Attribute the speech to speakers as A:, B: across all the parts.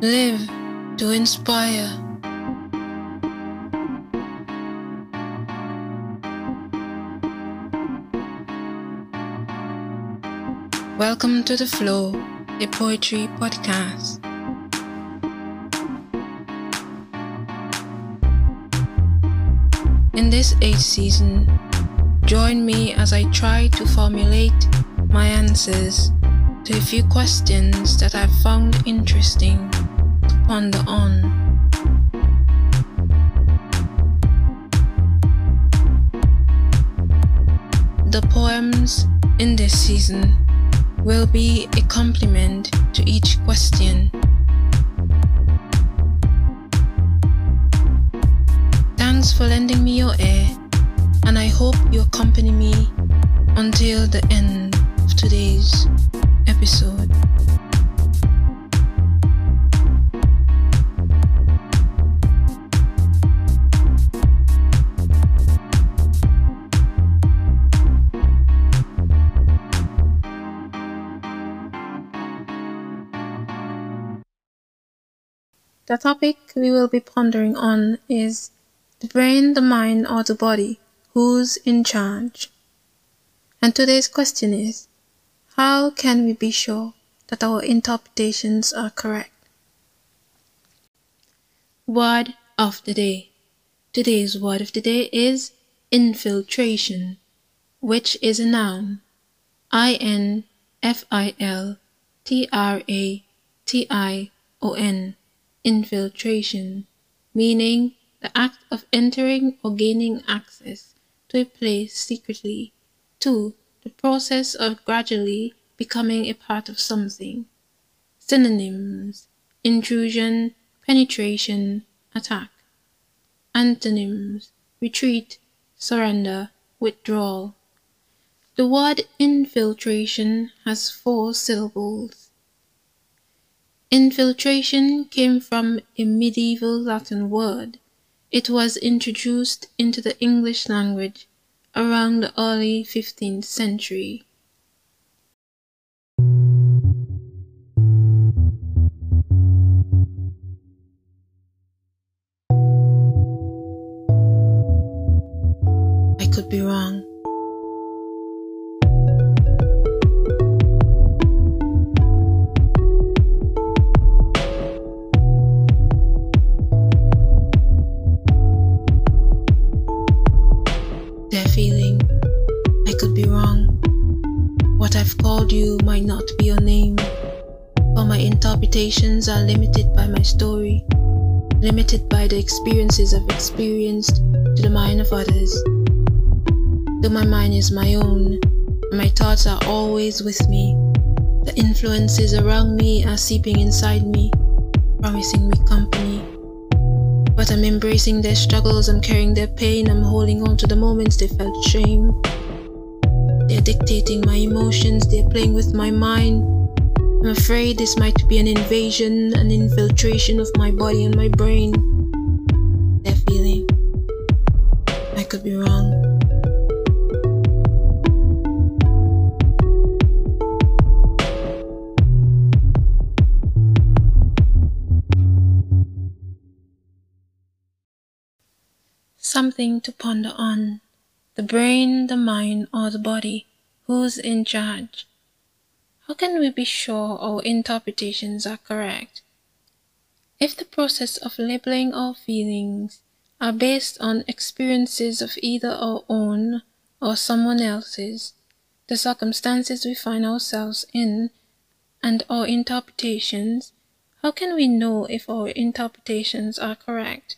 A: Live to inspire. Welcome to The Flow, a poetry podcast. In this eighth season, join me as I try to formulate my answers to a few questions that I've found interesting to ponder on. The poems in this season will be a complement to each question. Thanks for lending me your ear, and I hope you accompany me until the end The topic we will be pondering on is the brain, the mind, or the body, who's in charge? And today's question is how can we be sure that our interpretations are correct? Word of the day. Today's word of the day is infiltration, which is a noun. I N F I L T R A T I O N infiltration, meaning the act of entering or gaining access to a place secretly. 2. The process of gradually becoming a part of something. Synonyms intrusion, penetration, attack. Antonyms retreat, surrender, withdrawal. The word infiltration has four syllables. Infiltration came from a medieval Latin word. It was introduced into the English language around the early 15th century. I could be wrong. My interpretations are limited by my story, limited by the experiences I've experienced to the mind of others. Though my mind is my own, my thoughts are always with me, the influences around me are seeping inside me, promising me company. But I'm embracing their struggles, I'm carrying their pain, I'm holding on to the moments they felt shame. They're dictating my emotions, they're playing with my mind. I'm afraid this might be an invasion, an infiltration of my body and my brain. They're feeling. I could be wrong. Something to ponder on. The brain, the mind, or the body. Who's in charge? How can we be sure our interpretations are correct? If the process of labeling our feelings are based on experiences of either our own or someone else's, the circumstances we find ourselves in, and our interpretations, how can we know if our interpretations are correct?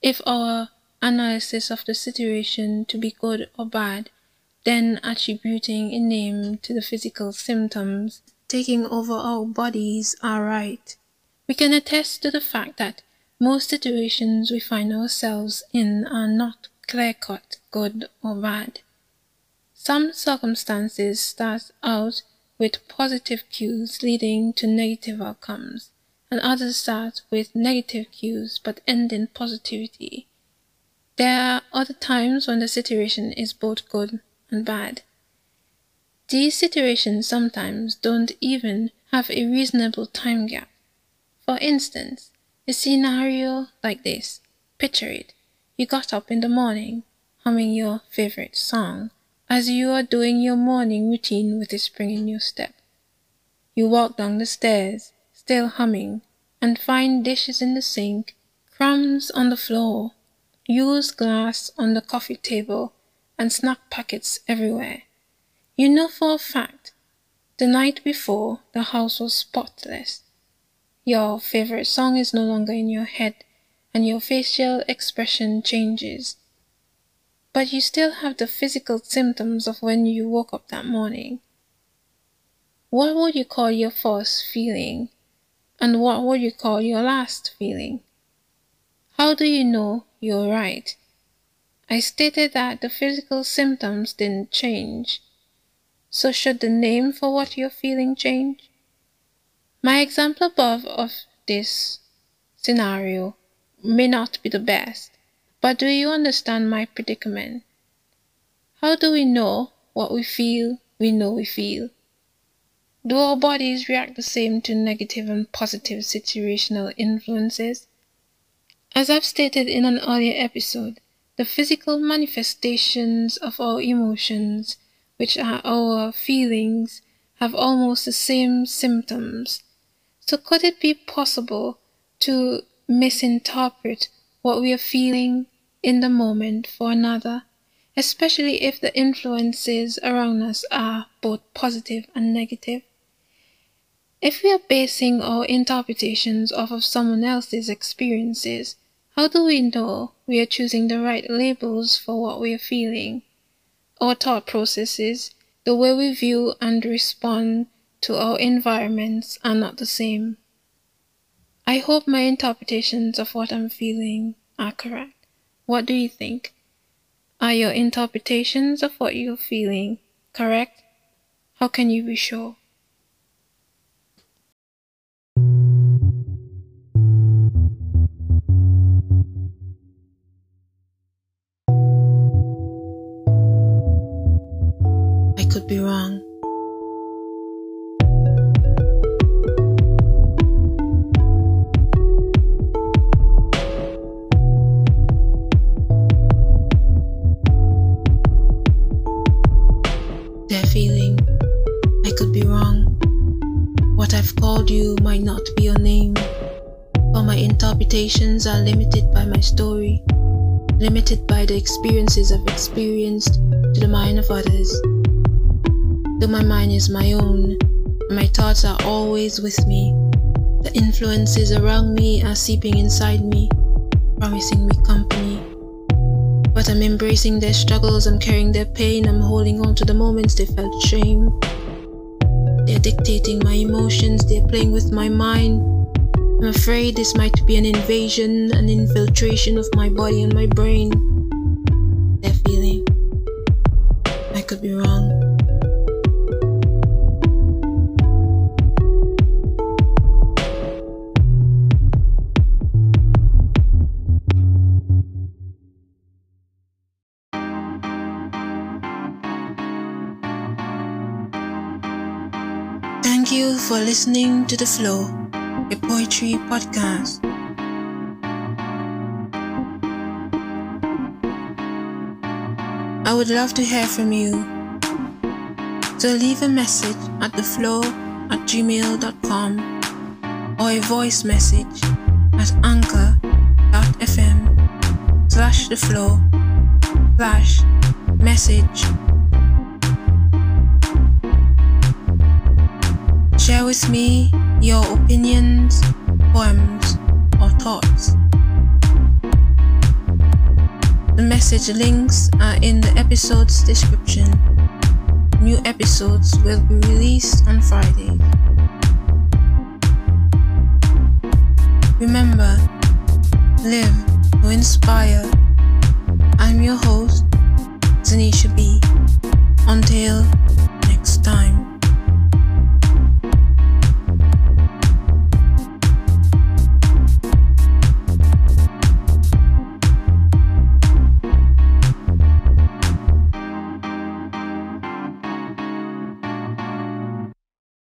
A: If our analysis of the situation to be good or bad, then attributing a name to the physical symptoms taking over our bodies are right. We can attest to the fact that most situations we find ourselves in are not clear cut good or bad. Some circumstances start out with positive cues leading to negative outcomes, and others start with negative cues but end in positivity. There are other times when the situation is both good and bad. These situations sometimes don't even have a reasonable time gap. For instance, a scenario like this. Picture it. You got up in the morning, humming your favorite song, as you are doing your morning routine with a spring in your step. You walk down the stairs, still humming, and find dishes in the sink, crumbs on the floor, used glass on the coffee table, and snack packets everywhere. You know for a fact the night before the house was spotless. Your favorite song is no longer in your head, and your facial expression changes but you still have the physical symptoms of when you woke up that morning. What would you call your first feeling? And what would you call your last feeling? How do you know you're right? I stated that the physical symptoms didn't change. So should the name for what you're feeling change? My example above of this scenario may not be the best, but do you understand my predicament? How do we know what we feel we know we feel? Do our bodies react the same to negative and positive situational influences? As I've stated in an earlier episode, the physical manifestations of our emotions, which are our feelings, have almost the same symptoms. So could it be possible to misinterpret what we are feeling in the moment for another, especially if the influences around us are both positive and negative. If we are basing our interpretations off of someone else's experiences, how do we know we are choosing the right labels for what we are feeling? Our thought processes, the way we view and respond to our environments are not the same. I hope my interpretations of what I'm feeling are correct. What do you think? Are your interpretations of what you're feeling correct? How can you be sure? I could be wrong. What I've called you might not be your name, for my interpretations are limited by my story, limited by the experiences I've experienced to the mind of others. Though my mind is my own, my thoughts are always with me, the influences around me are seeping inside me, promising me company. But I'm embracing their struggles, I'm carrying their pain, I'm holding on to the moments they felt shame. They're dictating my emotions, they're playing with my mind. I'm afraid this might be an invasion, an infiltration of my body and my brain. They're feeling. I could be wrong. You for listening to The Flow, a poetry podcast. I would love to hear from you. So leave a message at theflow at gmail.com or a voice message at anchor.fm slash the flow slash message Share with me your opinions, poems, or thoughts. The message links are in the episode's description. New episodes will be released on Friday. Remember, live to inspire. I'm your host, Zanisha B.